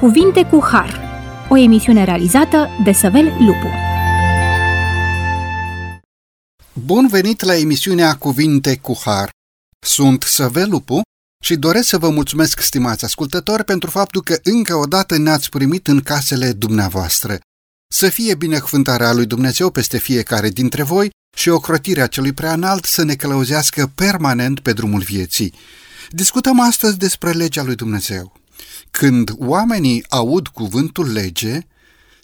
Cuvinte cu Har, o emisiune realizată de Săvel Lupu. Bun venit la emisiunea Cuvinte cu Har. Sunt Săvel Lupu și doresc să vă mulțumesc, stimați ascultători, pentru faptul că încă o dată ne-ați primit în casele dumneavoastră. Să fie binecuvântarea lui Dumnezeu peste fiecare dintre voi și ocrotirea celui preanalt să ne călăuzească permanent pe drumul vieții. Discutăm astăzi despre legea lui Dumnezeu. Când oamenii aud cuvântul lege,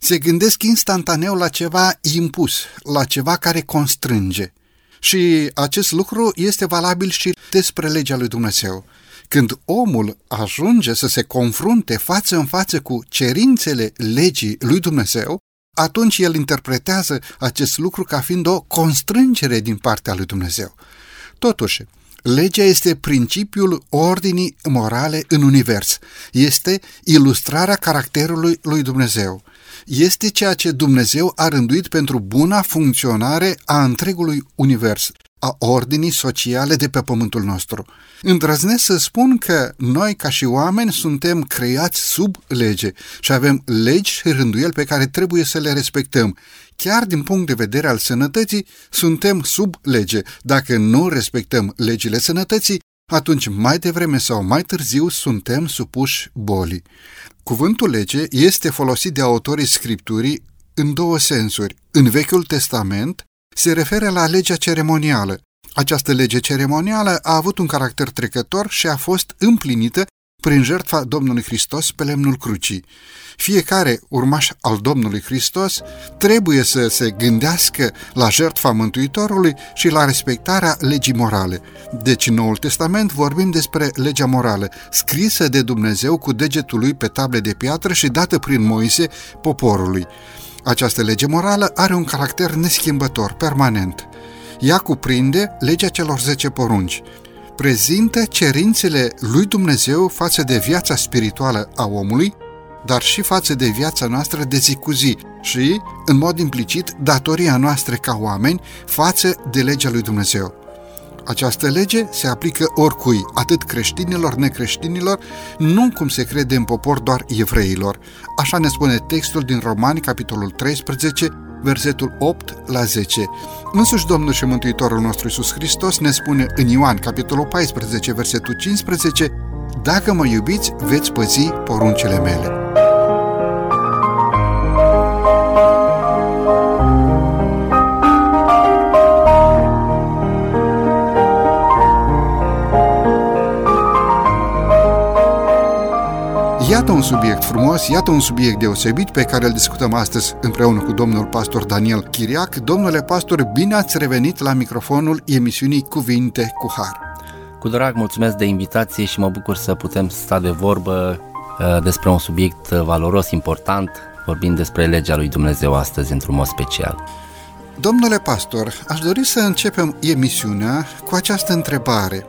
se gândesc instantaneu la ceva impus, la ceva care constrânge. Și acest lucru este valabil și despre legea lui Dumnezeu. Când omul ajunge să se confrunte față în față cu cerințele legii lui Dumnezeu, atunci el interpretează acest lucru ca fiind o constrângere din partea lui Dumnezeu. Totuși, Legea este principiul ordinii morale în univers. Este ilustrarea caracterului lui Dumnezeu. Este ceea ce Dumnezeu a rânduit pentru buna funcționare a întregului univers, a ordinii sociale de pe pământul nostru. Îndrăznesc să spun că noi, ca și oameni, suntem creați sub lege și avem legi și rânduieli pe care trebuie să le respectăm. Chiar din punct de vedere al sănătății, suntem sub lege. Dacă nu respectăm legile sănătății, atunci mai devreme sau mai târziu suntem supuși bolii. Cuvântul lege este folosit de autorii Scripturii în două sensuri. În Vechiul Testament se referă la legea ceremonială. Această lege ceremonială a avut un caracter trecător și a fost împlinită prin jertfa Domnului Hristos pe lemnul crucii. Fiecare urmaș al Domnului Hristos trebuie să se gândească la jertfa Mântuitorului și la respectarea legii morale. Deci în Noul Testament vorbim despre legea morală, scrisă de Dumnezeu cu degetul lui pe table de piatră și dată prin Moise poporului. Această lege morală are un caracter neschimbător, permanent. Ea cuprinde legea celor 10 porunci, prezintă cerințele lui Dumnezeu față de viața spirituală a omului, dar și față de viața noastră de zi cu zi și, în mod implicit, datoria noastră ca oameni față de legea lui Dumnezeu. Această lege se aplică oricui, atât creștinilor, necreștinilor, nu cum se crede în popor doar evreilor. Așa ne spune textul din Romani, capitolul 13, versetul 8 la 10. Însuși Domnul și Mântuitorul nostru Iisus Hristos ne spune în Ioan, capitolul 14, versetul 15, Dacă mă iubiți, veți păzi poruncile mele. Iată un subiect frumos, iată un subiect deosebit pe care îl discutăm astăzi împreună cu domnul pastor Daniel Chiriac. Domnule pastor, bine ați revenit la microfonul emisiunii Cuvinte cu Har. Cu drag mulțumesc de invitație și mă bucur să putem sta de vorbă uh, despre un subiect valoros, important, vorbind despre legea lui Dumnezeu astăzi într-un mod special. Domnule pastor, aș dori să începem emisiunea cu această întrebare.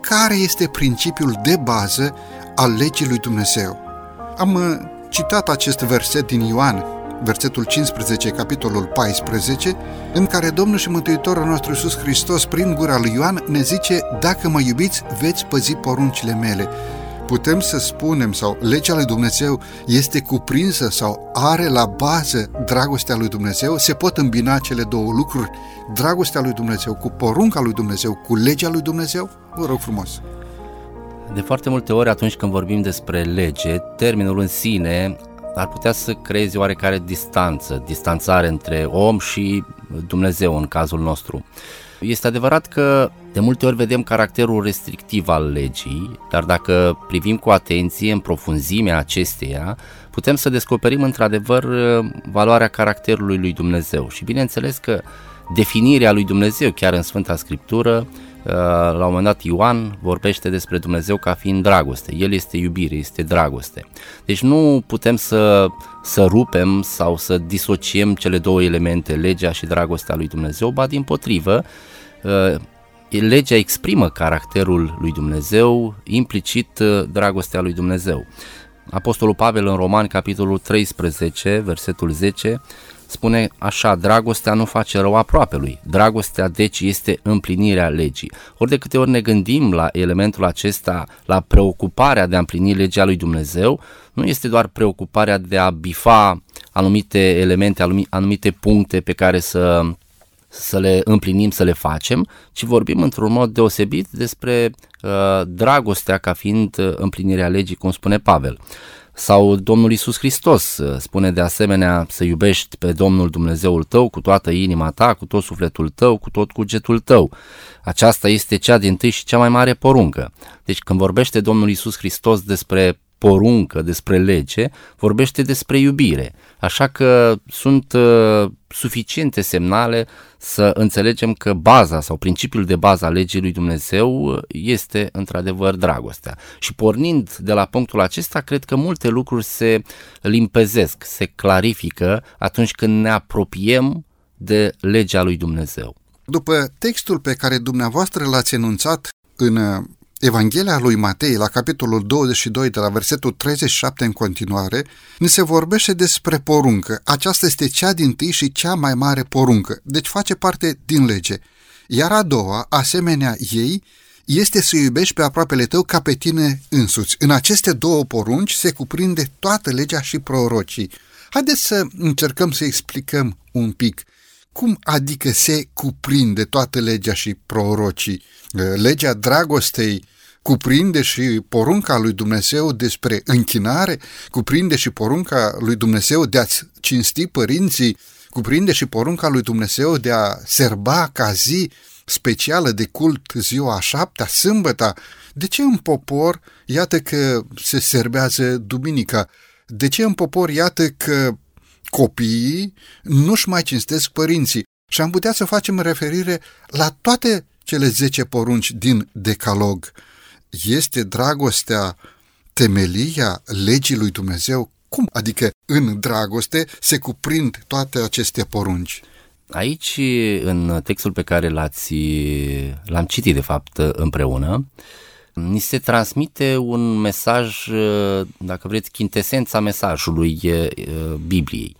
Care este principiul de bază al legii lui Dumnezeu. Am uh, citat acest verset din Ioan, versetul 15, capitolul 14, în care Domnul și Mântuitorul nostru Iisus Hristos, prin gura lui Ioan, ne zice, dacă mă iubiți, veți păzi poruncile mele. Putem să spunem, sau legea lui Dumnezeu este cuprinsă sau are la bază dragostea lui Dumnezeu, se pot îmbina cele două lucruri, dragostea lui Dumnezeu cu porunca lui Dumnezeu, cu legea lui Dumnezeu? Vă rog frumos! De foarte multe ori atunci când vorbim despre lege, termenul în sine ar putea să creeze oarecare distanță, distanțare între om și Dumnezeu în cazul nostru. Este adevărat că de multe ori vedem caracterul restrictiv al legii, dar dacă privim cu atenție în profunzimea acesteia, putem să descoperim într-adevăr valoarea caracterului lui Dumnezeu. Și bineînțeles că definirea lui Dumnezeu chiar în Sfânta Scriptură Uh, la un moment dat Ioan vorbește despre Dumnezeu ca fiind dragoste. El este iubire, este dragoste. Deci nu putem să, să rupem sau să disociem cele două elemente, legea și dragostea lui Dumnezeu, ba din potrivă, uh, legea exprimă caracterul lui Dumnezeu, implicit uh, dragostea lui Dumnezeu. Apostolul Pavel în Roman, capitolul 13, versetul 10, spune așa, dragostea nu face rău aproapelui. Dragostea, deci, este împlinirea legii. Ori de câte ori ne gândim la elementul acesta, la preocuparea de a împlini legea lui Dumnezeu, nu este doar preocuparea de a bifa anumite elemente, anumite puncte pe care să să le împlinim, să le facem, ci vorbim într-un mod deosebit despre uh, dragostea ca fiind uh, împlinirea legii, cum spune Pavel. Sau Domnul Isus Hristos uh, spune de asemenea să iubești pe Domnul Dumnezeul tău cu toată inima ta, cu tot sufletul tău, cu tot cugetul tău. Aceasta este cea din tâi și cea mai mare poruncă. Deci când vorbește Domnul Isus Hristos despre poruncă, despre lege, vorbește despre iubire. Așa că sunt uh, suficiente semnale să înțelegem că baza sau principiul de bază a legii lui Dumnezeu este într-adevăr dragostea. Și pornind de la punctul acesta, cred că multe lucruri se limpezesc, se clarifică atunci când ne apropiem de legea lui Dumnezeu. După textul pe care dumneavoastră l-ați enunțat în Evanghelia lui Matei, la capitolul 22, de la versetul 37 în continuare, ni se vorbește despre poruncă. Aceasta este cea din tâi și cea mai mare poruncă, deci face parte din lege. Iar a doua, asemenea ei, este să iubești pe aproapele tău ca pe tine însuți. În aceste două porunci se cuprinde toată legea și prorocii. Haideți să încercăm să explicăm un pic cum adică se cuprinde toată legea și prorocii? Legea dragostei cuprinde și porunca lui Dumnezeu despre închinare, cuprinde și porunca lui Dumnezeu de a-ți cinsti părinții, cuprinde și porunca lui Dumnezeu de a serba ca zi specială de cult ziua a șaptea, sâmbăta. De ce în popor, iată că se serbează duminica? De ce în popor, iată că copiii nu-și mai cinstesc părinții? Și am putea să facem referire la toate cele zece porunci din Decalog. Este dragostea temelia legii lui Dumnezeu? Cum? Adică în dragoste se cuprind toate aceste porunci. Aici, în textul pe care l-ați, l-am citit, de fapt, împreună, ni se transmite un mesaj, dacă vreți, chintesența mesajului Bibliei.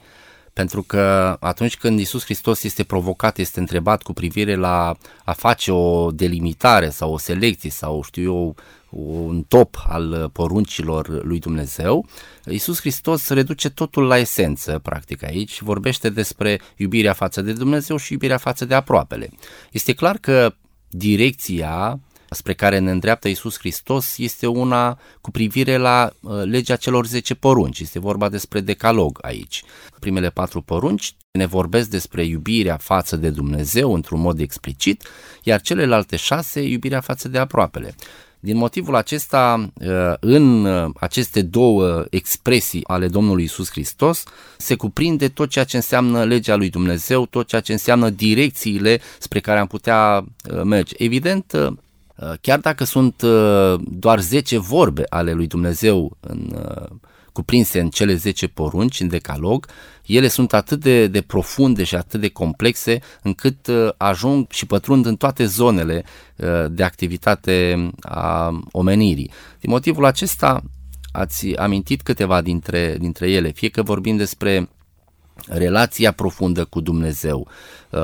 Pentru că atunci când Isus Hristos este provocat, este întrebat cu privire la a face o delimitare sau o selecție sau știu eu un top al poruncilor lui Dumnezeu, Isus Hristos reduce totul la esență, practic aici, vorbește despre iubirea față de Dumnezeu și iubirea față de aproapele. Este clar că direcția spre care ne îndreaptă Isus Hristos este una cu privire la uh, legea celor 10 porunci. Este vorba despre decalog aici. Primele patru porunci ne vorbesc despre iubirea față de Dumnezeu într-un mod explicit, iar celelalte șase iubirea față de aproapele. Din motivul acesta, uh, în uh, aceste două expresii ale Domnului Isus Hristos, se cuprinde tot ceea ce înseamnă legea lui Dumnezeu, tot ceea ce înseamnă direcțiile spre care am putea merge. Evident, Uh, chiar dacă sunt uh, doar 10 vorbe ale lui Dumnezeu în, uh, cuprinse în cele 10 porunci, în decalog, ele sunt atât de, de profunde și atât de complexe încât ajung și pătrund în toate zonele de activitate a omenirii. Din motivul acesta ați amintit câteva dintre, dintre ele, fie că vorbim despre relația profundă cu Dumnezeu,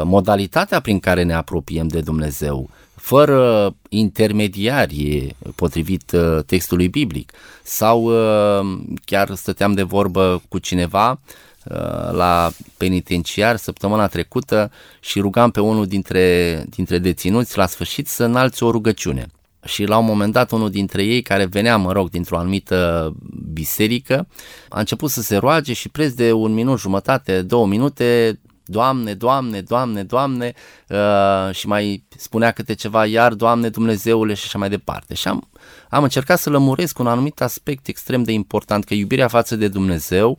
modalitatea prin care ne apropiem de Dumnezeu, fără intermediari potrivit uh, textului biblic sau uh, chiar stăteam de vorbă cu cineva uh, la penitenciar săptămâna trecută și rugam pe unul dintre, dintre deținuți la sfârșit să înalți o rugăciune. Și la un moment dat unul dintre ei care venea, mă rog, dintr-o anumită biserică, a început să se roage și preț de un minut jumătate, două minute, Doamne, Doamne, Doamne, Doamne uh, și mai spunea câte ceva, iar Doamne Dumnezeule și așa mai departe. Și am, am încercat să lămuresc un anumit aspect extrem de important, că iubirea față de Dumnezeu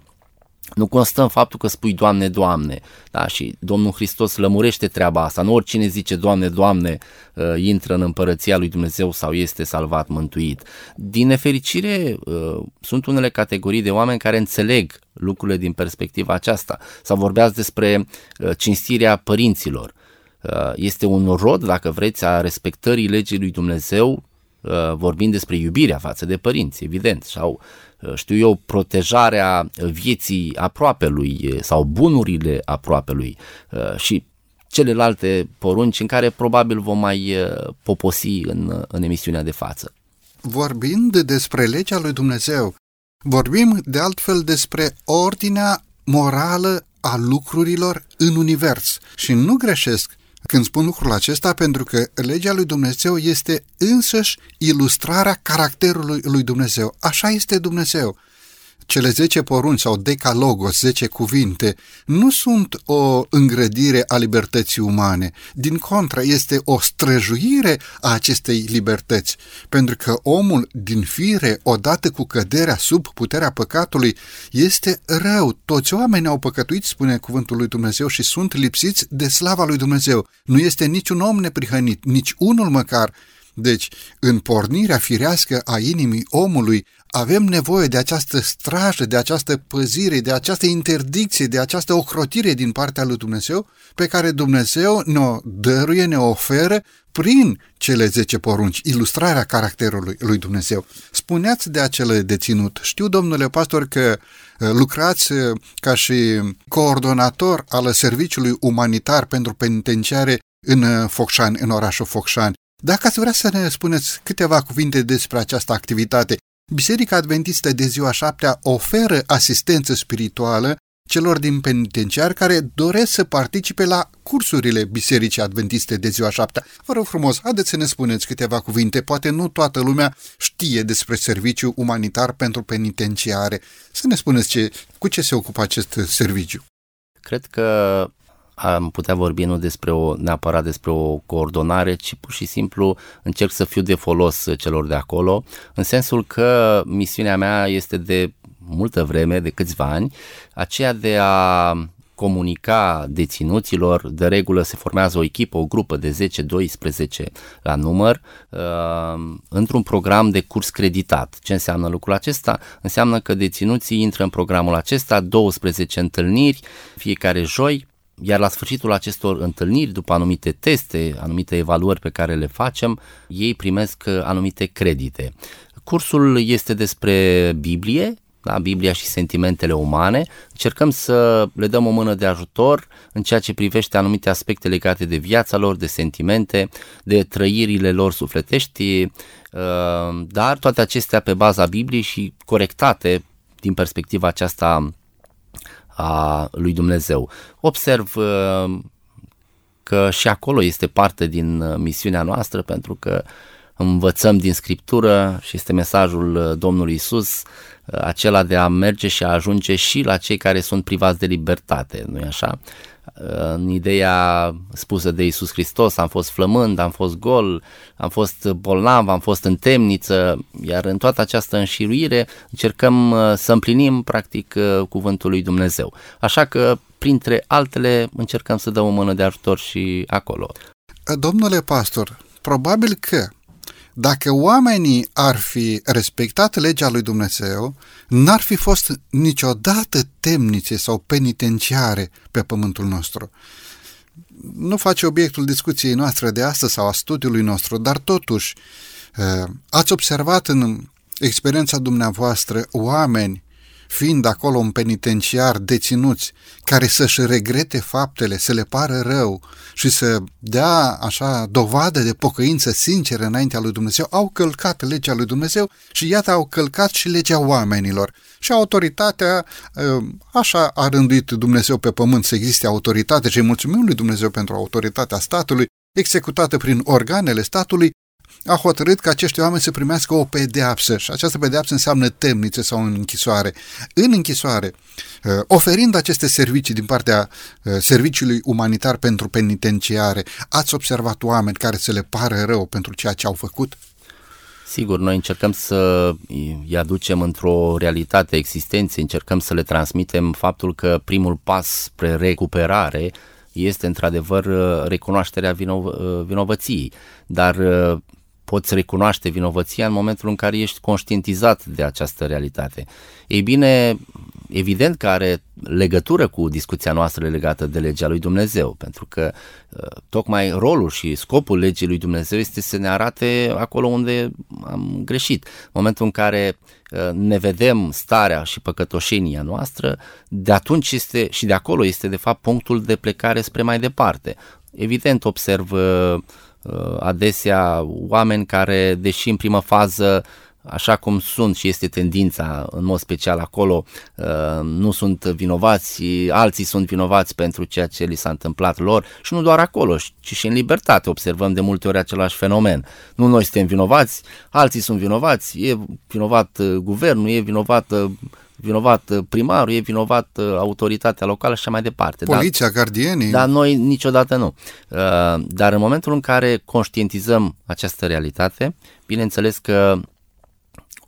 nu constă în faptul că spui Doamne, Doamne, da, și Domnul Hristos lămurește treaba asta. Nu oricine zice Doamne, Doamne, uh, intră în împărăția lui Dumnezeu sau este salvat, mântuit. Din nefericire, uh, sunt unele categorii de oameni care înțeleg lucrurile din perspectiva aceasta. Sau vorbeați despre uh, cinstirea părinților. Este un rod, dacă vreți, a respectării legii lui Dumnezeu uh, vorbim despre iubirea față de părinți, evident, sau uh, știu eu, protejarea vieții aproapelui sau bunurile aproapelui și celelalte porunci în care probabil vom mai poposi în, în emisiunea de față. Vorbind despre legea lui Dumnezeu, vorbim de altfel despre ordinea morală a lucrurilor în univers. Și nu greșesc când spun lucrul acesta pentru că legea lui Dumnezeu este însăși ilustrarea caracterului lui Dumnezeu. Așa este Dumnezeu cele 10 porunci sau decalogos, 10 cuvinte, nu sunt o îngrădire a libertății umane. Din contră, este o străjuire a acestei libertăți, pentru că omul din fire, odată cu căderea sub puterea păcatului, este rău. Toți oamenii au păcătuit, spune cuvântul lui Dumnezeu, și sunt lipsiți de slava lui Dumnezeu. Nu este niciun om neprihănit, nici unul măcar, deci, în pornirea firească a inimii omului, avem nevoie de această strajă, de această păzire, de această interdicție, de această ocrotire din partea lui Dumnezeu, pe care Dumnezeu ne-o dăruie, ne oferă prin cele 10 porunci, ilustrarea caracterului lui Dumnezeu. Spuneați de acele deținut. Știu, domnule pastor, că uh, lucrați uh, ca și coordonator al serviciului umanitar pentru penitenciare în uh, Focșani, în orașul Focșani. Dacă ați vrea să ne spuneți câteva cuvinte despre această activitate, Biserica Adventistă de ziua șaptea oferă asistență spirituală celor din penitenciar care doresc să participe la cursurile Bisericii Adventiste de ziua șaptea. Vă rog frumos, haideți să ne spuneți câteva cuvinte. Poate nu toată lumea știe despre serviciu umanitar pentru penitenciare. Să ne spuneți ce, cu ce se ocupă acest serviciu. Cred că am putea vorbi nu despre o, neapărat despre o coordonare, ci pur și simplu încerc să fiu de folos celor de acolo, în sensul că misiunea mea este de multă vreme, de câțiva ani, aceea de a comunica deținuților, de regulă se formează o echipă, o grupă de 10-12 la număr, uh, într-un program de curs creditat. Ce înseamnă lucrul acesta? Înseamnă că deținuții intră în programul acesta, 12 întâlniri, fiecare joi, iar la sfârșitul acestor întâlniri, după anumite teste, anumite evaluări pe care le facem, ei primesc uh, anumite credite. Cursul este despre Biblie, da, Biblia și sentimentele umane. Încercăm să le dăm o mână de ajutor în ceea ce privește anumite aspecte legate de viața lor, de sentimente, de trăirile lor sufletești, uh, dar toate acestea pe baza Bibliei și corectate din perspectiva aceasta a lui Dumnezeu. Observ uh, că și acolo este parte din uh, misiunea noastră pentru că învățăm din Scriptură și este mesajul uh, Domnului Isus, acela de a merge și a ajunge și la cei care sunt privați de libertate, nu-i așa? În ideea spusă de Isus Hristos, am fost flămând, am fost gol, am fost bolnav, am fost în temniță, iar în toată această înșiruire încercăm uh, să împlinim practic uh, cuvântul lui Dumnezeu. Așa că, printre altele, încercăm să dăm o mână de ajutor și acolo. Domnule pastor, probabil că dacă oamenii ar fi respectat legea lui Dumnezeu, n-ar fi fost niciodată temnițe sau penitenciare pe pământul nostru. Nu face obiectul discuției noastre de astăzi sau a studiului nostru, dar totuși eh, ați observat în experiența dumneavoastră oameni fiind acolo un penitenciar deținuți, care să-și regrete faptele, să le pară rău și să dea așa dovadă de pocăință sinceră înaintea lui Dumnezeu, au călcat legea lui Dumnezeu și iată au călcat și legea oamenilor. Și autoritatea, ă, așa a rânduit Dumnezeu pe pământ să existe autoritate și mulțumim lui Dumnezeu pentru autoritatea statului, executată prin organele statului, a hotărât ca acești oameni să primească o pedeapsă și această pedeapsă înseamnă temnițe sau în închisoare. În închisoare, uh, oferind aceste servicii din partea uh, Serviciului Umanitar pentru Penitenciare, ați observat oameni care să le pară rău pentru ceea ce au făcut? Sigur, noi încercăm să îi aducem într-o realitate existenței, încercăm să le transmitem faptul că primul pas spre recuperare este într-adevăr uh, recunoașterea vinov- vinovăției, dar poți recunoaște vinovăția în momentul în care ești conștientizat de această realitate. Ei bine, evident că are legătură cu discuția noastră legată de legea lui Dumnezeu, pentru că uh, tocmai rolul și scopul legii lui Dumnezeu este să ne arate acolo unde am greșit. În momentul în care uh, ne vedem starea și păcătoșenia noastră, de atunci este și de acolo este de fapt punctul de plecare spre mai departe. Evident observ uh, adesea oameni care, deși în primă fază așa cum sunt și este tendința în mod special acolo, uh, nu sunt vinovați, alții sunt vinovați pentru ceea ce li s-a întâmplat lor și nu doar acolo, ci și în libertate observăm de multe ori același fenomen. Nu noi suntem vinovați, alții sunt vinovați, e vinovat uh, guvernul, e vinovat uh, vinovat primarul, e vinovat autoritatea locală și așa mai departe. Poliția, dar, gardienii. Dar noi niciodată nu. Dar în momentul în care conștientizăm această realitate, bineînțeles că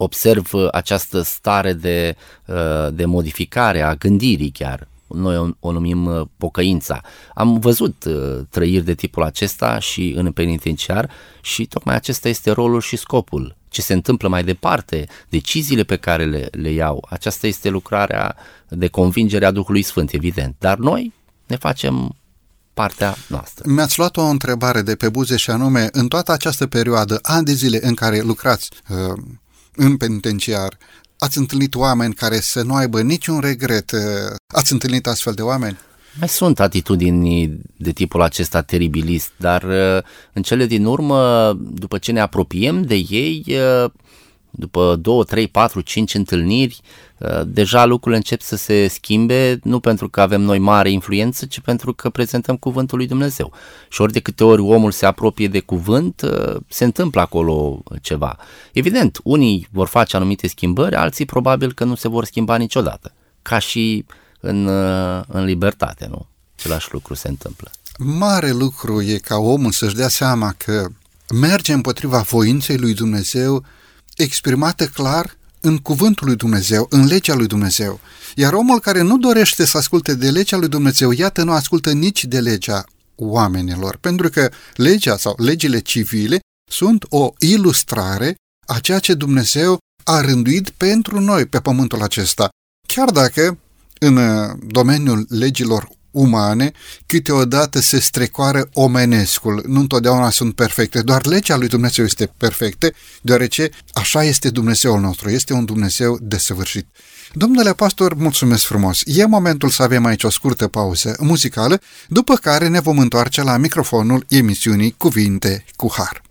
observ această stare de, uh, de modificare a gândirii chiar. Noi o, o numim uh, pocăința. Am văzut uh, trăiri de tipul acesta și în penitenciar și tocmai acesta este rolul și scopul. Ce se întâmplă mai departe, deciziile pe care le, le iau, aceasta este lucrarea de convingere a Duhului Sfânt, evident. Dar noi ne facem partea noastră. Mi-ați luat o întrebare de pe buze și anume, în toată această perioadă, ani de zile în care lucrați uh, în penitenciar, ați întâlnit oameni care să nu aibă niciun regret? Ați întâlnit astfel de oameni? Mai sunt atitudini de tipul acesta teribilist, dar în cele din urmă, după ce ne apropiem de ei, după 2, 3, 4, 5 întâlniri, uh, deja lucrurile încep să se schimbe, nu pentru că avem noi mare influență, ci pentru că prezentăm cuvântul lui Dumnezeu. Și ori de câte ori omul se apropie de cuvânt, uh, se întâmplă acolo ceva. Evident, unii vor face anumite schimbări, alții probabil că nu se vor schimba niciodată. Ca și în, uh, în libertate, nu? Același lucru se întâmplă. Mare lucru e ca omul să-și dea seama că merge împotriva voinței lui Dumnezeu exprimată clar în cuvântul lui Dumnezeu, în legea lui Dumnezeu. Iar omul care nu dorește să asculte de legea lui Dumnezeu, iată, nu ascultă nici de legea oamenilor, pentru că legea sau legile civile sunt o ilustrare a ceea ce Dumnezeu a rânduit pentru noi pe pământul acesta. Chiar dacă în uh, domeniul legilor umane, câteodată se strecoară omenescul. Nu întotdeauna sunt perfecte, doar legea lui Dumnezeu este perfectă, deoarece așa este Dumnezeul nostru, este un Dumnezeu desăvârșit. Domnule pastor, mulțumesc frumos. E momentul să avem aici o scurtă pauză muzicală, după care ne vom întoarce la microfonul emisiunii Cuvinte cu Har.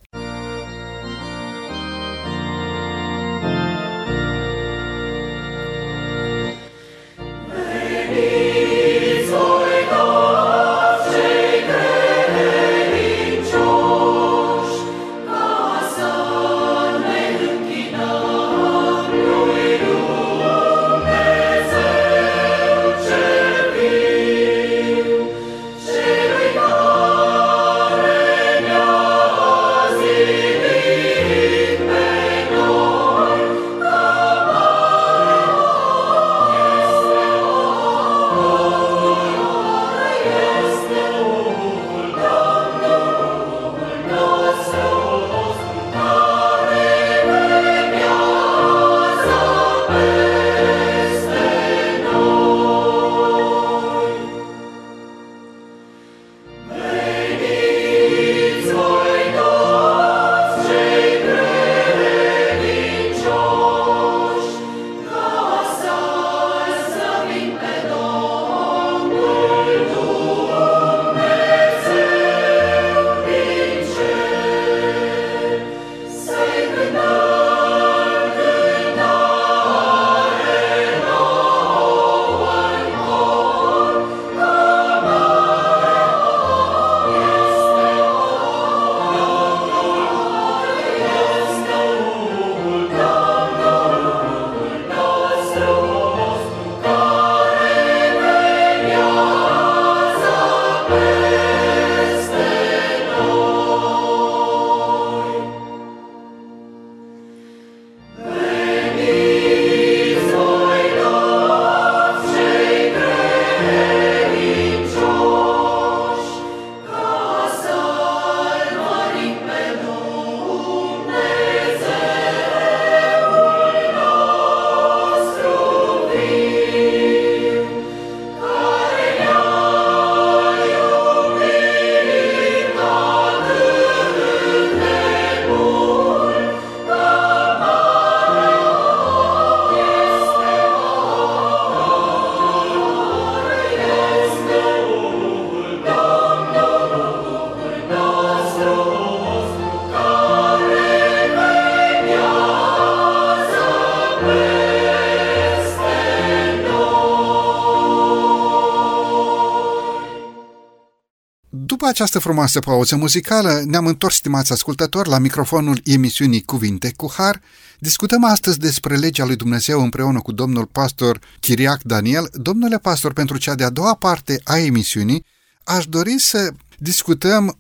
Această frumoasă pauză muzicală, ne-am întors, stimați ascultători, la microfonul emisiunii Cuvinte cu Har. Discutăm astăzi despre legea lui Dumnezeu împreună cu domnul pastor Chiriac Daniel. Domnule pastor, pentru cea de-a doua parte a emisiunii, aș dori să discutăm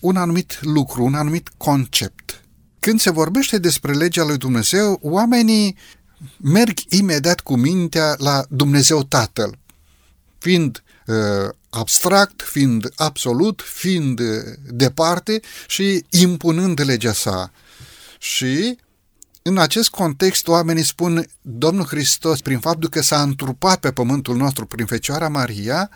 un anumit lucru, un anumit concept. Când se vorbește despre legea lui Dumnezeu, oamenii merg imediat cu mintea la Dumnezeu Tatăl, fiind uh, abstract, fiind absolut, fiind uh, departe și impunând legea sa. Și în acest context, oamenii spun, Domnul Hristos, prin faptul că s-a întrupat pe pământul nostru prin Fecioara Maria,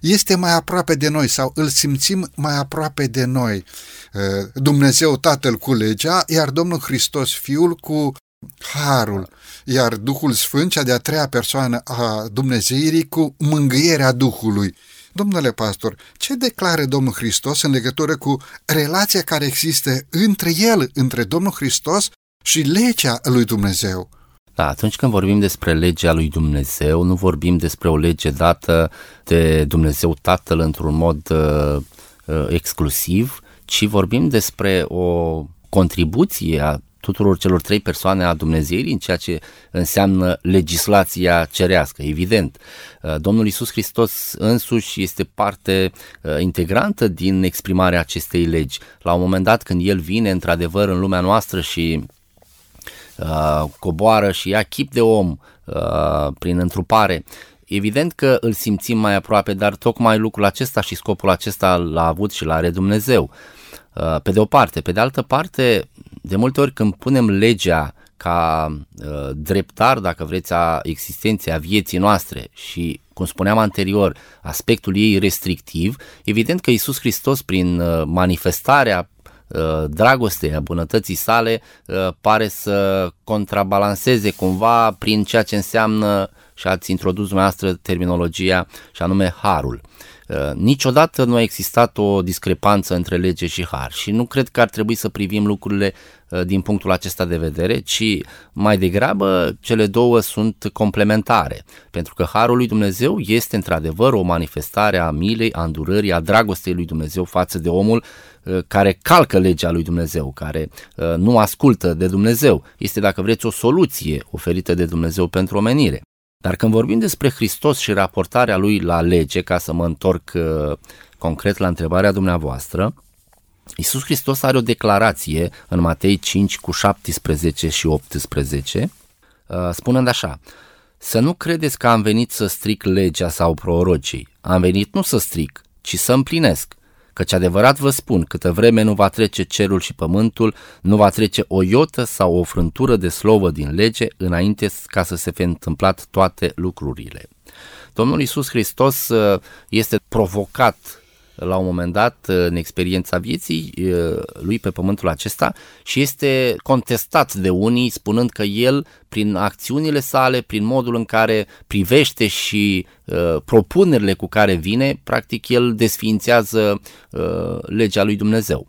este mai aproape de noi sau îl simțim mai aproape de noi. Uh, Dumnezeu Tatăl cu legea, iar Domnul Hristos Fiul cu harul, iar Duhul Sfânt, cea de-a treia persoană a Dumnezeirii, cu mângâierea Duhului. Domnule pastor, ce declară Domnul Hristos în legătură cu relația care există între El, între Domnul Hristos și legea lui Dumnezeu? Da, atunci când vorbim despre legea lui Dumnezeu, nu vorbim despre o lege dată de Dumnezeu Tatăl într-un mod uh, uh, exclusiv, ci vorbim despre o contribuție a tuturor celor trei persoane a Dumnezeirii în ceea ce înseamnă legislația cerească, evident. Uh, Domnul Isus Hristos însuși este parte uh, integrantă din exprimarea acestei legi. La un moment dat când El vine într-adevăr în lumea noastră și uh, coboară și ia chip de om uh, prin întrupare, Evident că îl simțim mai aproape, dar tocmai lucrul acesta și scopul acesta l-a avut și l-are Dumnezeu. Uh, pe de o parte. Pe de altă parte, de multe ori când punem legea ca uh, dreptar, dacă vreți, a existenței, a vieții noastre și, cum spuneam anterior, aspectul ei restrictiv, evident că Isus Hristos, prin uh, manifestarea uh, dragostei, a bunătății sale, uh, pare să contrabalanceze cumva prin ceea ce înseamnă și ați introdus dumneavoastră terminologia și anume harul. Uh, niciodată nu a existat o discrepanță între lege și har și nu cred că ar trebui să privim lucrurile uh, din punctul acesta de vedere, ci mai degrabă cele două sunt complementare, pentru că harul lui Dumnezeu este într-adevăr o manifestare a milei, a îndurării, a dragostei lui Dumnezeu față de omul uh, care calcă legea lui Dumnezeu, care nu ascultă de Dumnezeu. Este, dacă vreți, o soluție oferită de Dumnezeu pentru omenire. Dar când vorbim despre Hristos și raportarea lui la lege, ca să mă întorc uh, concret la întrebarea dumneavoastră, Iisus Hristos are o declarație în Matei 5 cu 17 și 18, uh, spunând așa, să nu credeți că am venit să stric legea sau prorocii, am venit nu să stric, ci să împlinesc. Căci adevărat vă spun, câtă vreme nu va trece cerul și pământul, nu va trece o iotă sau o frântură de slovă din lege înainte ca să se fi întâmplat toate lucrurile. Domnul Isus Hristos uh, este provocat la un moment dat în experiența vieții lui pe pământul acesta și este contestat de unii spunând că el prin acțiunile sale, prin modul în care privește și uh, propunerile cu care vine, practic el desființează uh, legea lui Dumnezeu.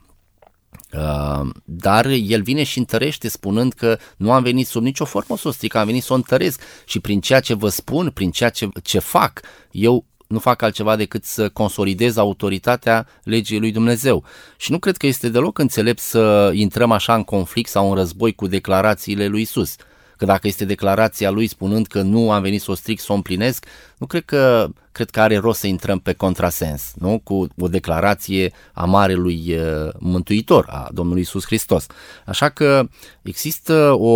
Uh, dar el vine și întărește spunând că nu am venit sub nicio formă să o stric, am venit să o întăresc și prin ceea ce vă spun, prin ceea ce, ce fac, eu nu fac altceva decât să consolidez autoritatea legii lui Dumnezeu. Și nu cred că este deloc înțelept să intrăm așa în conflict sau în război cu declarațiile lui Isus. Că dacă este declarația lui spunând că nu am venit să o stric, să o împlinesc, nu cred că, cred că are rost să intrăm pe contrasens, nu? Cu o declarație a Marelui uh, Mântuitor, a Domnului Isus Hristos. Așa că există o,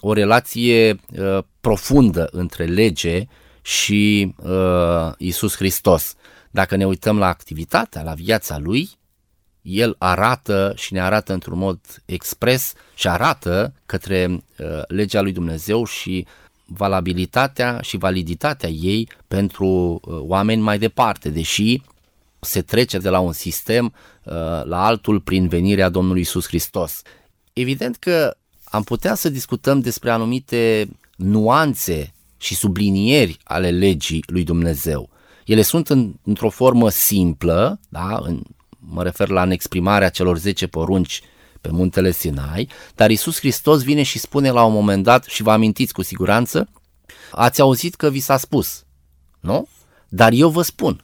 o relație uh, profundă între lege și uh, Isus Hristos. Dacă ne uităm la activitatea, la viața lui, el arată și ne arată într-un mod expres și arată către uh, legea lui Dumnezeu și valabilitatea și validitatea ei pentru uh, oameni mai departe, deși se trece de la un sistem uh, la altul prin venirea Domnului Isus Hristos. Evident că am putea să discutăm despre anumite nuanțe și sublinieri ale legii lui Dumnezeu. Ele sunt în, într-o formă simplă, da? în, mă refer la în exprimarea celor 10 porunci pe muntele Sinai, dar Isus Hristos vine și spune la un moment dat, și vă amintiți cu siguranță, ați auzit că vi s-a spus, nu? Dar eu vă spun.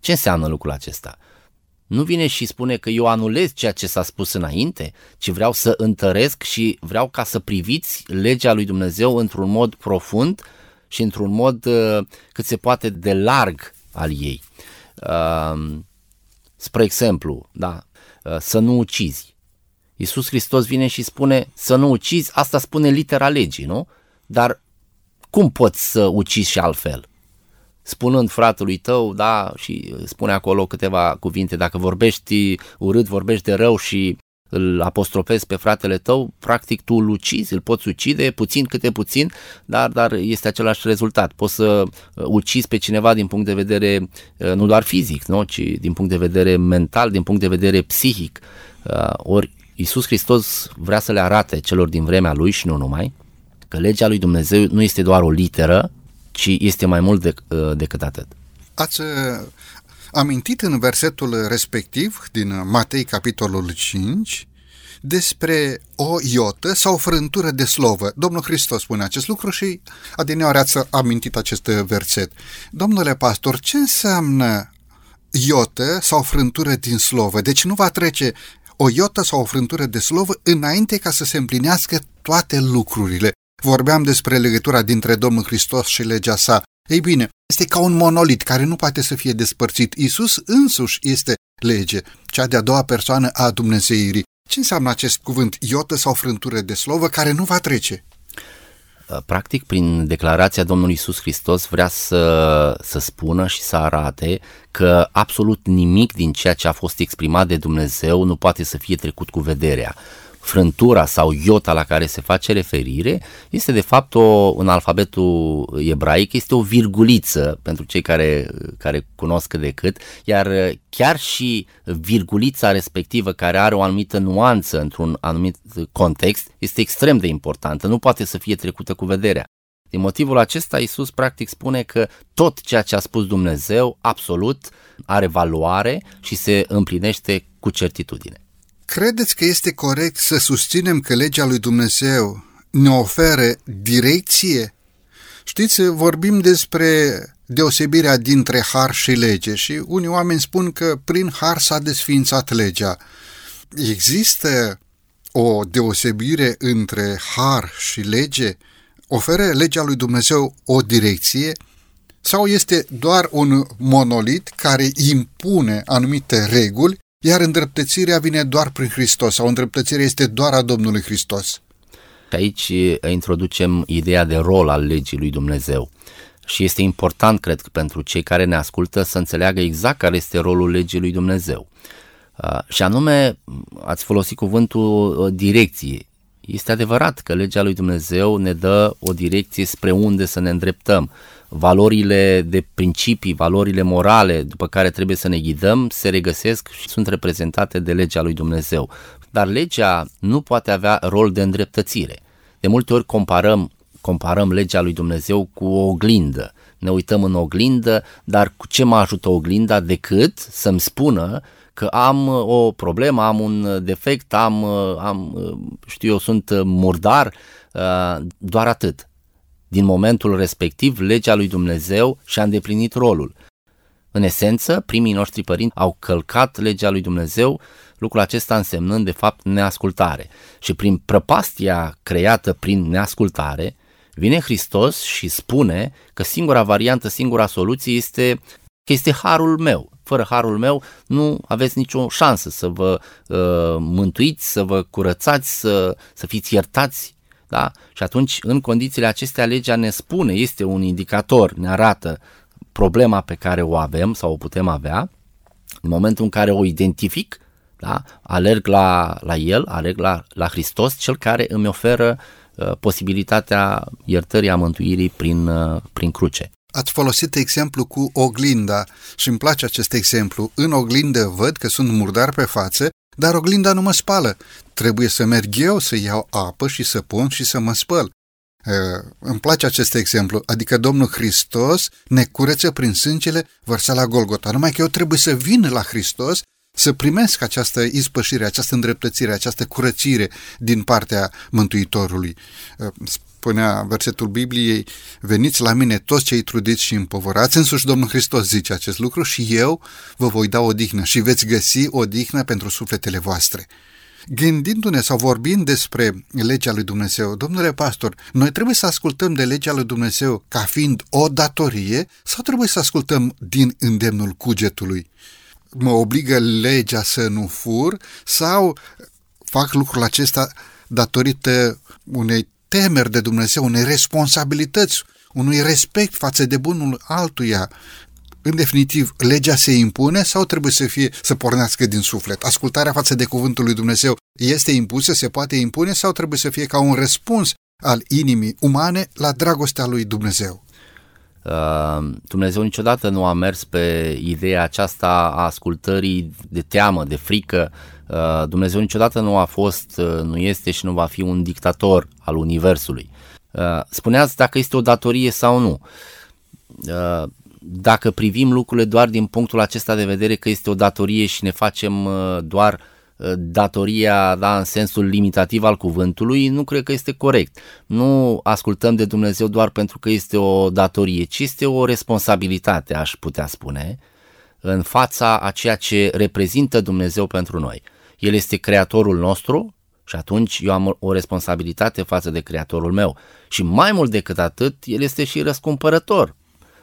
Ce înseamnă lucrul acesta? Nu vine și spune că eu anulez ceea ce s-a spus înainte, ci vreau să întăresc și vreau ca să priviți legea lui Dumnezeu într-un mod profund și într-un mod uh, cât se poate de larg al ei. Uh, spre exemplu, da, uh, să nu ucizi. Iisus Hristos vine și spune să nu ucizi, asta spune litera legii, nu? Dar cum poți să ucizi și altfel? Spunând fratelui tău, da, și spune acolo câteva cuvinte, dacă vorbești urât, vorbești de rău și îl apostrofezi pe fratele tău, practic tu îl ucizi, îl poți ucide, puțin câte puțin, dar, dar este același rezultat. Poți să uh, ucizi pe cineva din punct de vedere uh, nu doar fizic, nu? ci din punct de vedere mental, din punct de vedere psihic. Uh, ori Iisus Hristos vrea să le arate celor din vremea lui și nu numai, că legea lui Dumnezeu nu este doar o literă, ci este mai mult de, uh, decât atât. Ați uh, amintit în versetul respectiv din Matei capitolul 5 despre o iotă sau frântură de slovă. Domnul Hristos spune acest lucru și adineoare ați amintit acest verset. Domnule pastor, ce înseamnă iotă sau frântură din slovă? Deci nu va trece o iotă sau o frântură de slovă înainte ca să se împlinească toate lucrurile. Vorbeam despre legătura dintre Domnul Hristos și legea sa. Ei bine, este ca un monolit care nu poate să fie despărțit. Isus însuși este lege, cea de-a doua persoană a Dumnezeirii. Ce înseamnă acest cuvânt, iotă sau frântură de slovă, care nu va trece? Uh, practic, prin declarația Domnului Isus Hristos vrea să, să spună și să arate că absolut nimic din ceea ce a fost exprimat de Dumnezeu nu poate să fie trecut cu vederea frântura sau iota la care se face referire este de fapt o, în alfabetul ebraic este o virguliță pentru cei care, care cunosc de cât, iar chiar și virgulița respectivă care are o anumită nuanță într-un anumit context este extrem de importantă, nu poate să fie trecută cu vederea. Din motivul acesta, Isus practic spune că tot ceea ce a spus Dumnezeu, absolut, are valoare și se împlinește cu certitudine. Credeți că este corect să susținem că legea lui Dumnezeu ne oferă direcție? Știți, vorbim despre deosebirea dintre har și lege și unii oameni spun că prin har s-a desfințat legea. Există o deosebire între har și lege? Oferă legea lui Dumnezeu o direcție? Sau este doar un monolit care impune anumite reguli iar îndreptățirea vine doar prin Hristos sau îndreptățirea este doar a Domnului Hristos. Aici introducem ideea de rol al legii lui Dumnezeu. Și este important, cred că, pentru cei care ne ascultă să înțeleagă exact care este rolul legii lui Dumnezeu. Și anume, ați folosit cuvântul direcție. Este adevărat că legea lui Dumnezeu ne dă o direcție spre unde să ne îndreptăm valorile de principii, valorile morale după care trebuie să ne ghidăm, se regăsesc și sunt reprezentate de legea lui Dumnezeu. Dar legea nu poate avea rol de îndreptățire. De multe ori comparăm, comparăm legea lui Dumnezeu cu o oglindă. Ne uităm în oglindă, dar cu ce mă ajută oglinda decât să-mi spună că am o problemă, am un defect, am, am știu eu, sunt murdar, doar atât din momentul respectiv, legea lui Dumnezeu și-a îndeplinit rolul. În esență, primii noștri părinți au călcat legea lui Dumnezeu, lucrul acesta însemnând de fapt neascultare. Și prin prăpastia creată prin neascultare, vine Hristos și spune că singura variantă, singura soluție este că este harul meu. Fără harul meu nu aveți nicio șansă să vă uh, mântuiți, să vă curățați, să, să fiți iertați da? Și atunci, în condițiile acestea, legea ne spune, este un indicator, ne arată problema pe care o avem sau o putem avea. În momentul în care o identific, da? alerg la, la El, alerg la, la Hristos, cel care îmi oferă uh, posibilitatea iertării a mântuirii prin, uh, prin cruce. Ați folosit exemplu cu oglinda și îmi place acest exemplu. În oglindă văd că sunt murdar pe față dar oglinda nu mă spală. Trebuie să merg eu să iau apă și să pun și să mă spăl. Uh, îmi place acest exemplu, adică Domnul Hristos ne curăță prin sângele vărsat la Golgota. Numai că eu trebuie să vin la Hristos să primesc această ispășire, această îndreptățire, această curățire din partea Mântuitorului. Uh, spunea versetul Bibliei, veniți la mine toți cei trudiți și împovărați, însuși Domnul Hristos zice acest lucru și eu vă voi da odihnă și veți găsi odihnă pentru sufletele voastre. Gândindu-ne sau vorbind despre legea lui Dumnezeu, domnule pastor, noi trebuie să ascultăm de legea lui Dumnezeu ca fiind o datorie sau trebuie să ascultăm din îndemnul cugetului? Mă obligă legea să nu fur sau fac lucrul acesta datorită unei temeri de Dumnezeu, unei responsabilități, unui respect față de bunul altuia. În definitiv, legea se impune sau trebuie să fie să pornească din suflet? Ascultarea față de cuvântul lui Dumnezeu este impusă, se poate impune sau trebuie să fie ca un răspuns al inimii umane la dragostea lui Dumnezeu? Uh, Dumnezeu niciodată nu a mers pe ideea aceasta a ascultării de teamă, de frică. Uh, Dumnezeu niciodată nu a fost, uh, nu este și nu va fi un dictator al Universului. Spuneați dacă este o datorie sau nu. Dacă privim lucrurile doar din punctul acesta de vedere că este o datorie și ne facem doar uh, Uh, datoria da, în sensul limitativ al cuvântului, nu cred că este corect. Nu ascultăm de Dumnezeu doar pentru că este o datorie, ci este o responsabilitate, aș putea spune, în fața a ceea ce reprezintă Dumnezeu pentru noi. El este creatorul nostru și atunci eu am o responsabilitate față de creatorul meu. Și mai mult decât atât, el este și răscumpărător,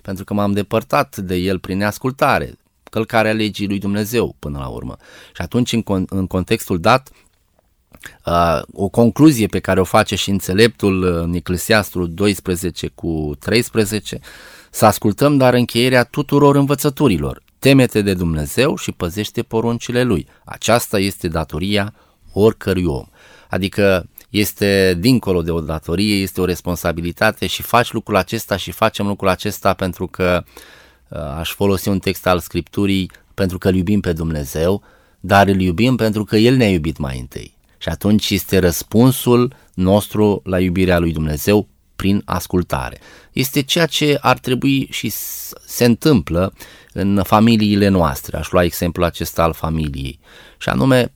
pentru că m-am depărtat de el prin neascultare călcarea legii lui Dumnezeu până la urmă. Și atunci, în, con- în contextul dat, uh, o concluzie pe care o face și înțeleptul în Eclesiastru 12 cu 13, să ascultăm dar încheierea tuturor învățăturilor. Temete de Dumnezeu și păzește poruncile Lui. Aceasta este datoria oricărui om. Adică este dincolo de o datorie, este o responsabilitate și faci lucrul acesta și facem lucrul acesta pentru că uh, Uh, aș folosi un text al Scripturii pentru că îl iubim pe Dumnezeu, dar îl iubim pentru că El ne-a iubit mai întâi. Și atunci este răspunsul nostru la iubirea lui Dumnezeu prin ascultare. Este ceea ce ar trebui și se întâmplă în familiile noastre. Aș lua exemplul acesta al familiei. Și anume,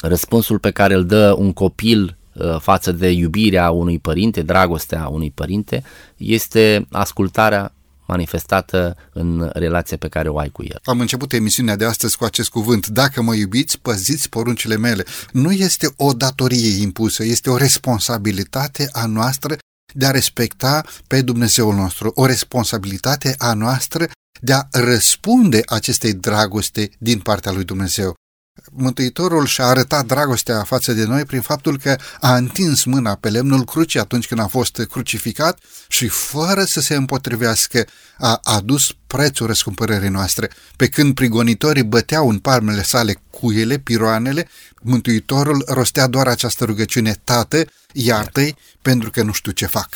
răspunsul pe care îl dă un copil uh, față de iubirea unui părinte, dragostea unui părinte, este ascultarea manifestată în relația pe care o ai cu el. Am început emisiunea de astăzi cu acest cuvânt. Dacă mă iubiți, păziți poruncile mele. Nu este o datorie impusă, este o responsabilitate a noastră de a respecta pe Dumnezeul nostru, o responsabilitate a noastră de a răspunde acestei dragoste din partea lui Dumnezeu. Mântuitorul și-a arătat dragostea față de noi prin faptul că a întins mâna pe lemnul crucii atunci când a fost crucificat și fără să se împotrivească a adus prețul răscumpărării noastre. Pe când prigonitorii băteau în palmele sale cuiele, piroanele, Mântuitorul rostea doar această rugăciune, Tată, iartă-i pentru că nu știu ce fac.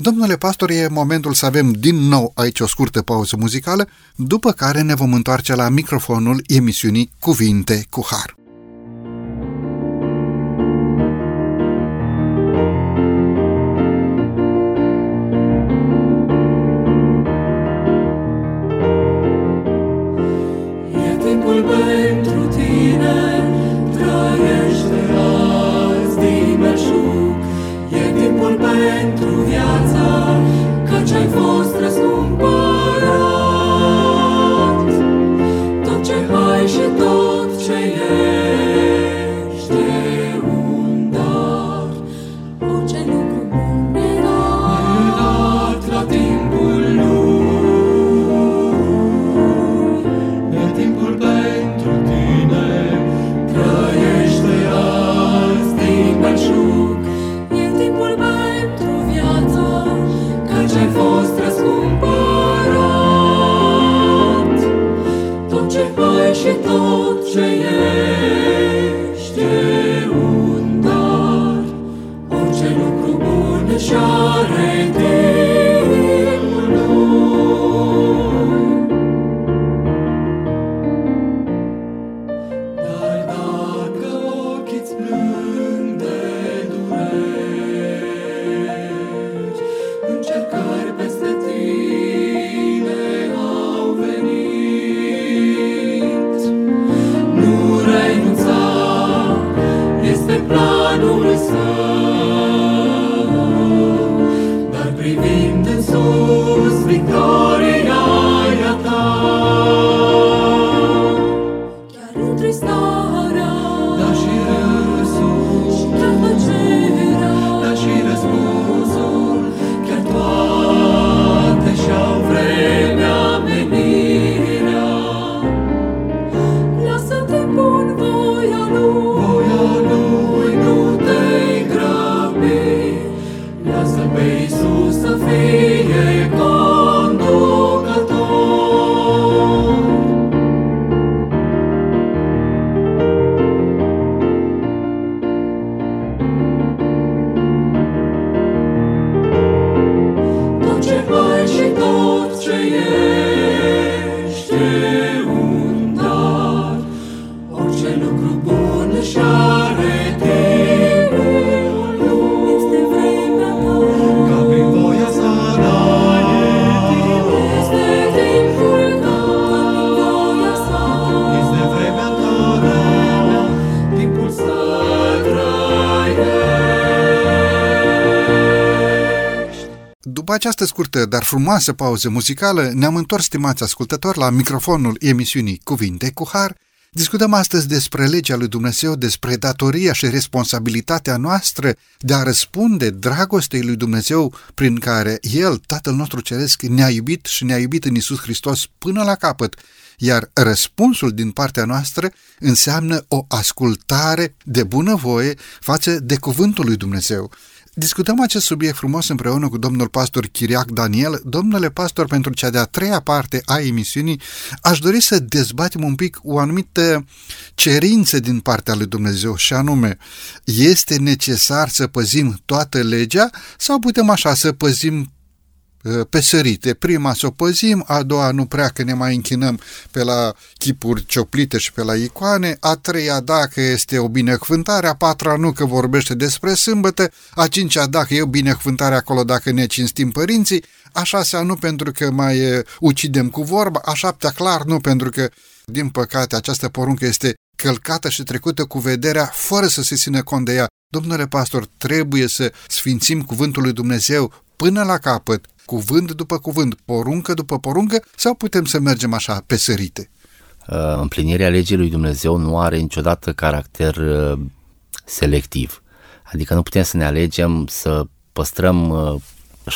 Domnule pastor, e momentul să avem din nou aici o scurtă pauză muzicală, după care ne vom întoarce la microfonul emisiunii Cuvinte cu Har. După această scurtă, dar frumoasă pauză muzicală, ne-am întors, stimați ascultători, la microfonul emisiunii Cuvinte cu Har. Discutăm astăzi despre legea lui Dumnezeu, despre datoria și responsabilitatea noastră de a răspunde dragostei lui Dumnezeu prin care El, Tatăl nostru Ceresc, ne-a iubit și ne-a iubit în Isus Hristos până la capăt iar răspunsul din partea noastră înseamnă o ascultare de bunăvoie față de cuvântul lui Dumnezeu. Discutăm acest subiect frumos împreună cu domnul pastor Chiriac Daniel. Domnule pastor, pentru cea de-a treia parte a emisiunii, aș dori să dezbatem un pic o anumită cerință din partea lui Dumnezeu și anume, este necesar să păzim toată legea sau putem așa să păzim Uh, pesărite. Prima să o păzim, a doua nu prea că ne mai închinăm pe la chipuri cioplite și pe la icoane, a treia dacă este o binecuvântare, a patra nu că vorbește despre sâmbătă, a cincea dacă e o binecuvântare acolo dacă ne cinstim părinții, a șasea nu pentru că mai uh, ucidem cu vorba, a șaptea clar nu pentru că din păcate această poruncă este călcată și trecută cu vederea fără să se țină cont de ea. Domnule pastor, trebuie să sfințim cuvântul lui Dumnezeu până la capăt, cuvânt după cuvânt, poruncă după poruncă, sau putem să mergem așa pe sărite? Uh, împlinirea legii lui Dumnezeu nu are niciodată caracter uh, selectiv. Adică nu putem să ne alegem să păstrăm 70%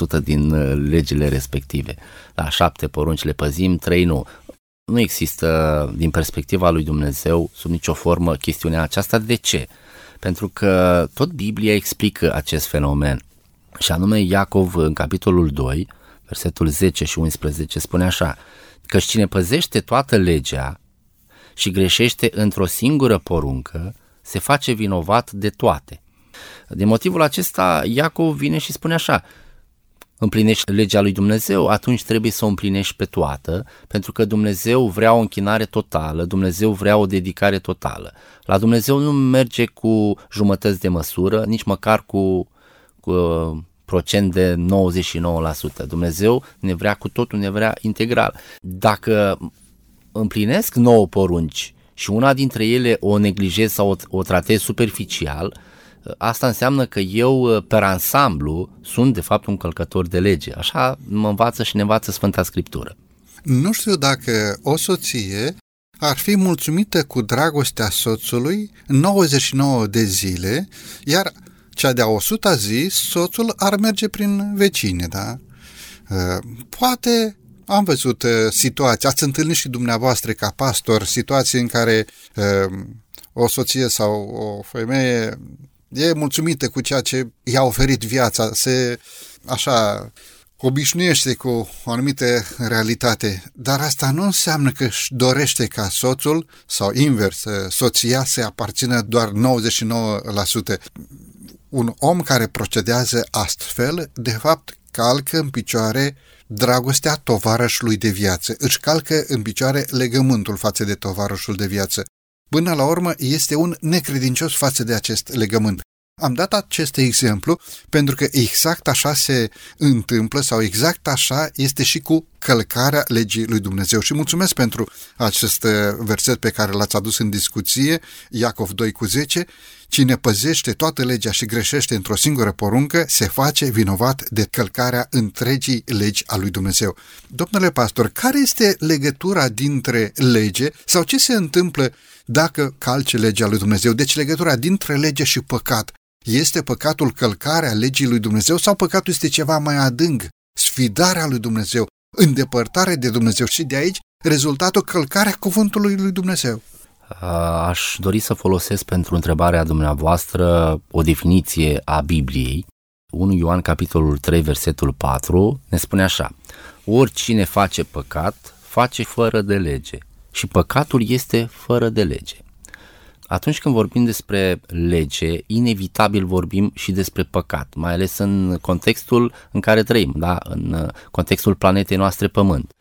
uh, din legile respective. La șapte porunci le păzim, trei nu. Nu există, din perspectiva lui Dumnezeu, sub nicio formă, chestiunea aceasta. De ce? Pentru că tot Biblia explică acest fenomen. Și anume Iacov în capitolul 2, versetul 10 și 11 spune așa, că cine păzește toată legea și greșește într-o singură poruncă, se face vinovat de toate. Din motivul acesta, Iacov vine și spune așa, împlinești legea lui Dumnezeu, atunci trebuie să o împlinești pe toată, pentru că Dumnezeu vrea o închinare totală, Dumnezeu vrea o dedicare totală. La Dumnezeu nu merge cu jumătăți de măsură, nici măcar cu, cu procent de 99%. Dumnezeu ne vrea cu totul, ne vrea integral. Dacă împlinesc 9 porunci și una dintre ele o neglijez sau o, o tratez superficial, asta înseamnă că eu, per ansamblu, sunt de fapt un călcător de lege. Așa mă învață și ne învață Sfânta Scriptură. Nu știu dacă o soție ar fi mulțumită cu dragostea soțului 99 de zile, iar cea de-a 100 zi, soțul ar merge prin vecine, da? Uh, poate am văzut uh, situații, ați întâlnit și dumneavoastră ca pastor situații în care uh, o soție sau o femeie e mulțumită cu ceea ce i-a oferit viața, se așa obișnuiește cu o anumită realitate, dar asta nu înseamnă că își dorește ca soțul sau invers, soția să aparțină doar 99% un om care procedează astfel, de fapt, calcă în picioare dragostea tovarășului de viață, își calcă în picioare legământul față de tovarășul de viață. Până la urmă, este un necredincios față de acest legământ. Am dat acest exemplu pentru că exact așa se întâmplă sau exact așa este și cu călcarea legii lui Dumnezeu. Și mulțumesc pentru acest uh, verset pe care l-ați adus în discuție, Iacov 2 cu 10. Cine păzește toată legea și greșește într-o singură poruncă, se face vinovat de călcarea întregii legi a lui Dumnezeu. Domnule pastor, care este legătura dintre lege sau ce se întâmplă dacă calce legea lui Dumnezeu? Deci legătura dintre lege și păcat. Este păcatul călcarea legii lui Dumnezeu sau păcatul este ceva mai adânc, sfidarea lui Dumnezeu, îndepărtare de Dumnezeu și de aici rezultatul călcarea cuvântului lui Dumnezeu? Aș dori să folosesc pentru întrebarea dumneavoastră o definiție a Bibliei. 1 Ioan capitolul 3 versetul 4 ne spune așa Oricine face păcat, face fără de lege și păcatul este fără de lege atunci când vorbim despre lege, inevitabil vorbim și despre păcat, mai ales în contextul în care trăim, da? în uh, contextul planetei noastre Pământ.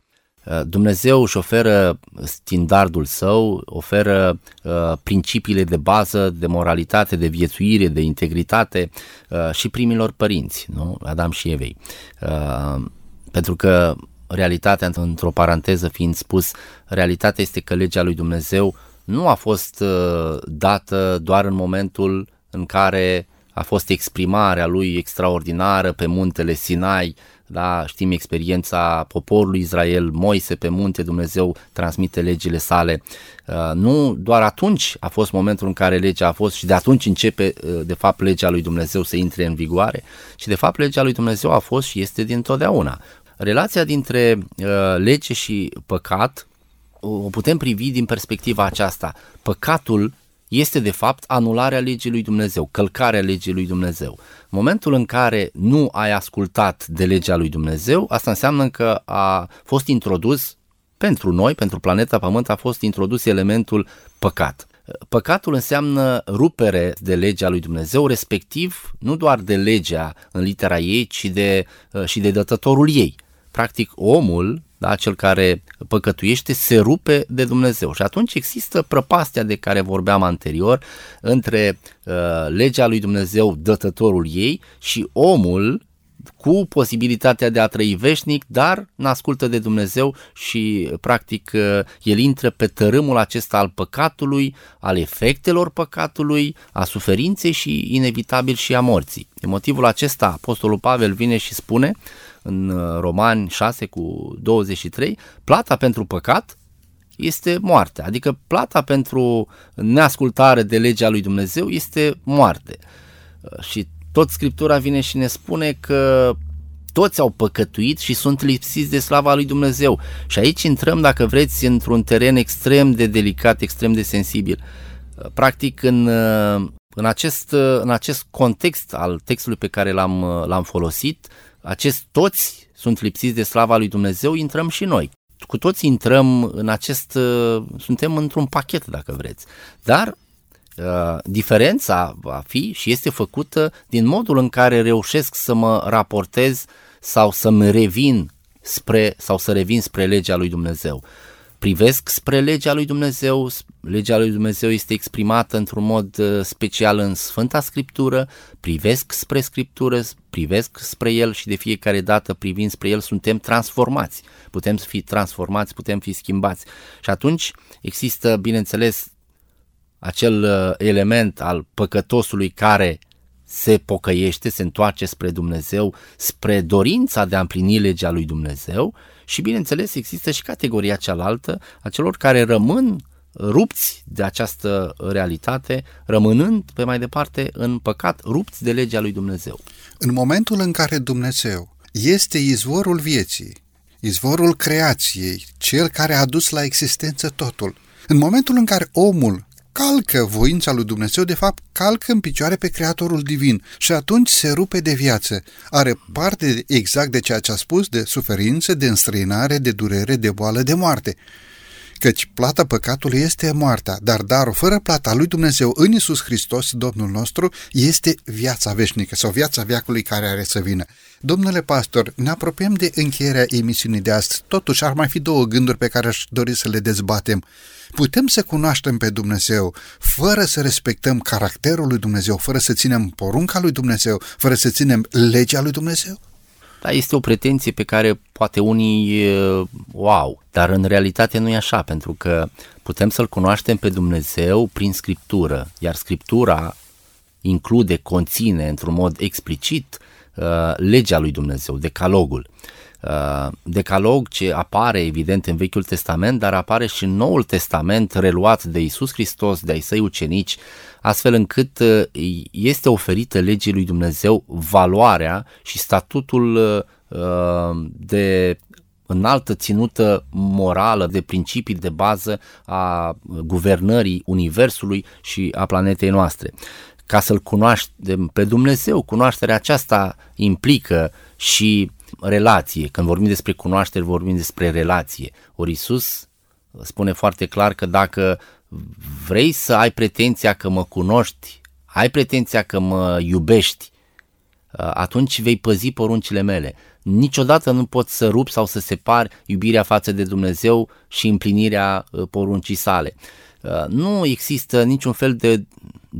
Uh, Dumnezeu își oferă standardul său, oferă uh, principiile de bază, de moralitate, de viețuire, de integritate uh, și primilor părinți, nu? Adam și Evei. Uh, pentru că realitatea, într-o paranteză fiind spus, realitatea este că legea lui Dumnezeu nu a fost uh, dată doar în momentul în care a fost exprimarea lui extraordinară pe muntele Sinai, da, știm experiența poporului Israel, Moise pe munte, Dumnezeu transmite legile sale. Uh, nu doar atunci a fost momentul în care legea a fost și de atunci începe uh, de fapt legea lui Dumnezeu să intre în vigoare, și de fapt legea lui Dumnezeu a fost și este dintotdeauna. Relația dintre uh, lege și păcat o putem privi din perspectiva aceasta. Păcatul este de fapt anularea legii lui Dumnezeu, călcarea legii lui Dumnezeu. Momentul în care nu ai ascultat de legea lui Dumnezeu, asta înseamnă că a fost introdus pentru noi, pentru planeta Pământ, a fost introdus elementul păcat. Păcatul înseamnă rupere de legea lui Dumnezeu, respectiv nu doar de legea în litera ei, ci de, și de dătătorul ei. Practic, omul da, cel care păcătuiește se rupe de Dumnezeu. Și atunci există prăpastia de care vorbeam anterior între uh, legea lui Dumnezeu, dătătorul ei, și omul cu posibilitatea de a trăi veșnic, dar n-ascultă de Dumnezeu și practic uh, el intră pe tărâmul acesta al păcatului, al efectelor păcatului, a suferinței și inevitabil și a morții. De motivul acesta Apostolul Pavel vine și spune în uh, Romani 6 cu 23, plata pentru păcat este moarte, adică plata pentru neascultare de legea lui Dumnezeu este moarte. Uh, și tot Scriptura vine și ne spune că toți au păcătuit și sunt lipsiți de slava lui Dumnezeu. Și aici intrăm, dacă vreți, într-un teren extrem de delicat, extrem de sensibil. Uh, practic, în, în, acest, în acest context al textului pe care l-am, l-am folosit, acest toți sunt lipsiți de slava lui Dumnezeu, intrăm și noi. Cu toți intrăm în acest, uh, suntem într-un pachet dacă vreți. Dar uh, diferența va fi și este făcută din modul în care reușesc să mă raportez sau să-mi revin spre sau să revin spre legea lui Dumnezeu privesc spre legea lui Dumnezeu, legea lui Dumnezeu este exprimată într-un mod uh, special în Sfânta Scriptură, privesc spre Scriptură, privesc spre El și de fiecare dată privind spre El suntem transformați. Putem fi transformați, putem fi schimbați. Și atunci există, bineînțeles, acel uh, element al păcătosului care se pocăiește, se întoarce spre Dumnezeu, spre dorința de a împlini legea lui Dumnezeu și, bineînțeles, există și categoria cealaltă a celor care rămân rupți de această realitate, rămânând pe mai departe în păcat, rupți de legea lui Dumnezeu. În momentul în care Dumnezeu este izvorul vieții, izvorul creației, cel care a dus la existență totul, în momentul în care omul calcă voința lui Dumnezeu, de fapt calcă în picioare pe Creatorul Divin și atunci se rupe de viață. Are parte exact de ceea ce a spus, de suferință, de înstrăinare, de durere, de boală, de moarte. Căci plata păcatului este moartea, dar darul fără plata lui Dumnezeu în Isus Hristos, Domnul nostru, este viața veșnică sau viața veacului care are să vină. Domnule pastor, ne apropiem de încheierea emisiunii de astăzi. Totuși, ar mai fi două gânduri pe care aș dori să le dezbatem. Putem să cunoaștem pe Dumnezeu fără să respectăm caracterul lui Dumnezeu, fără să ținem porunca lui Dumnezeu, fără să ținem legea lui Dumnezeu? Da, este o pretenție pe care poate unii o au, dar în realitate nu e așa, pentru că putem să-L cunoaștem pe Dumnezeu prin Scriptură, iar Scriptura include, conține într-un mod explicit uh, legea lui Dumnezeu, decalogul. Uh, decalog ce apare evident în Vechiul Testament, dar apare și în Noul Testament reluat de Isus Hristos, de ai săi ucenici, astfel încât uh, este oferită legii lui Dumnezeu valoarea și statutul uh, de înaltă ținută morală, de principii de bază a guvernării Universului și a planetei noastre. Ca să-L cunoaștem pe Dumnezeu, cunoașterea aceasta implică și relație. Când vorbim despre cunoaștere, vorbim despre relație. Ori Isus spune foarte clar că dacă vrei să ai pretenția că mă cunoști, ai pretenția că mă iubești, atunci vei păzi poruncile mele. Niciodată nu poți să rup sau să separi iubirea față de Dumnezeu și împlinirea uh, poruncii sale. Uh, nu există niciun fel de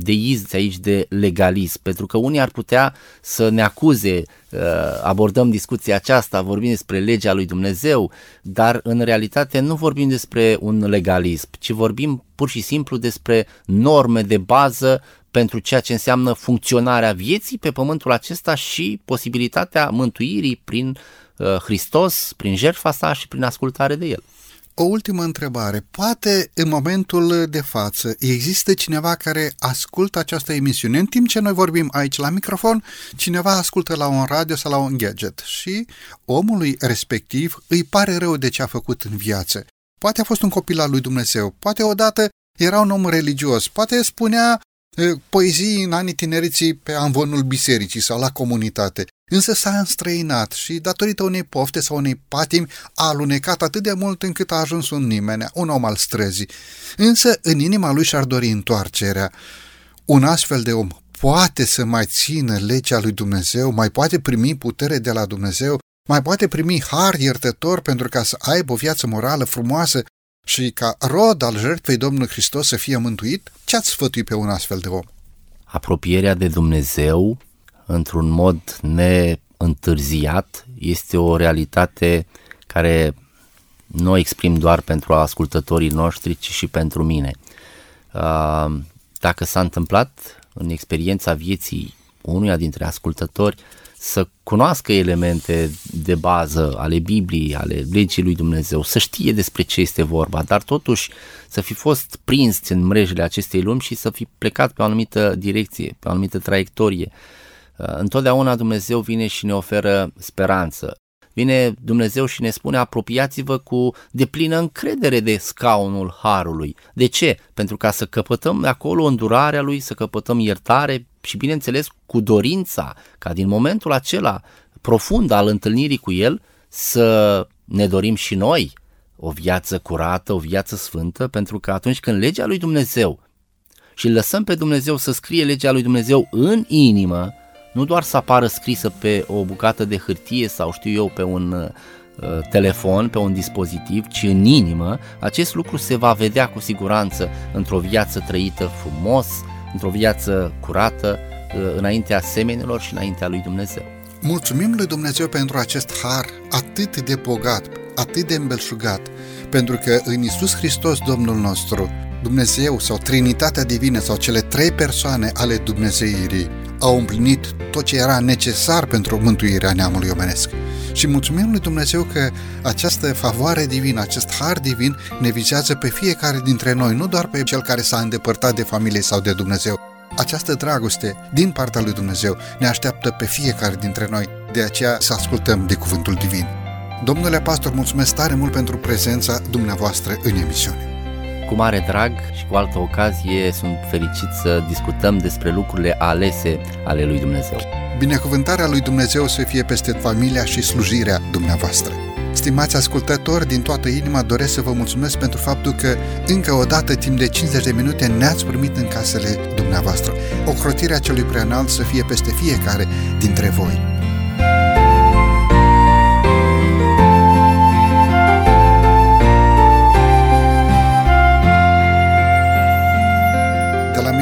izți aici de legalism, pentru că unii ar putea să ne acuze, uh, abordăm discuția aceasta, vorbim despre legea lui Dumnezeu, dar în realitate nu vorbim despre un legalism, ci vorbim pur și simplu despre norme de bază pentru ceea ce înseamnă funcționarea vieții pe pământul acesta și posibilitatea mântuirii prin uh, Hristos, prin jertfa sa și prin ascultare de El. O ultimă întrebare. Poate în momentul de față există cineva care ascultă această emisiune în timp ce noi vorbim aici la microfon, cineva ascultă la un radio sau la un gadget și omului respectiv îi pare rău de ce a făcut în viață. Poate a fost un copil al lui Dumnezeu, poate odată era un om religios, poate spunea poezii în anii tineriții pe anvonul bisericii sau la comunitate, însă s-a înstrăinat și, datorită unei pofte sau unei patimi, a alunecat atât de mult încât a ajuns un nimeni, un om al străzii. Însă, în inima lui și-ar dori întoarcerea. Un astfel de om poate să mai țină legea lui Dumnezeu, mai poate primi putere de la Dumnezeu, mai poate primi har iertător pentru ca să aibă o viață morală frumoasă și ca rod al jertfei Domnului Hristos să fie mântuit, ce ați sfătui pe un astfel de om? Apropierea de Dumnezeu într-un mod neîntârziat este o realitate care nu o exprim doar pentru ascultătorii noștri, ci și pentru mine. Dacă s-a întâmplat în experiența vieții unuia dintre ascultători să cunoască elemente de bază ale Bibliei, ale legii lui Dumnezeu, să știe despre ce este vorba, dar totuși să fi fost prins în mrejele acestei lumi și să fi plecat pe o anumită direcție, pe o anumită traiectorie. Uh, întotdeauna Dumnezeu vine și ne oferă speranță. Vine Dumnezeu și ne spune apropiați-vă cu deplină încredere de scaunul Harului. De ce? Pentru ca să căpătăm acolo îndurarea Lui, să căpătăm iertare și bineînțeles cu dorința ca din momentul acela profund al întâlnirii cu El să ne dorim și noi o viață curată, o viață sfântă, pentru că atunci când legea lui Dumnezeu și îl lăsăm pe Dumnezeu să scrie legea lui Dumnezeu în inimă, nu doar să apară scrisă pe o bucată de hârtie sau știu eu pe un uh, telefon, pe un dispozitiv, ci în inimă, acest lucru se va vedea cu siguranță într-o viață trăită frumos, într-o viață curată, uh, înaintea semenilor și înaintea lui Dumnezeu. Mulțumim lui Dumnezeu pentru acest har atât de bogat, atât de îmbelșugat, pentru că în Isus Hristos Domnul nostru, Dumnezeu sau Trinitatea Divină sau cele trei persoane ale Dumnezeirii au împlinit tot ce era necesar pentru mântuirea neamului omenesc. Și mulțumim lui Dumnezeu că această favoare divină, acest har divin ne vizează pe fiecare dintre noi, nu doar pe cel care s-a îndepărtat de familie sau de Dumnezeu. Această dragoste din partea lui Dumnezeu ne așteaptă pe fiecare dintre noi, de aceea să ascultăm de cuvântul divin. Domnule pastor, mulțumesc tare mult pentru prezența dumneavoastră în emisiune. Cu mare drag și cu altă ocazie sunt fericit să discutăm despre lucrurile alese ale lui Dumnezeu. Binecuvântarea lui Dumnezeu să fie peste familia și slujirea dumneavoastră. Stimați ascultători, din toată inima doresc să vă mulțumesc pentru faptul că încă o dată, timp de 50 de minute, ne-ați primit în casele dumneavoastră. Ocrotirea celui preanalt să fie peste fiecare dintre voi.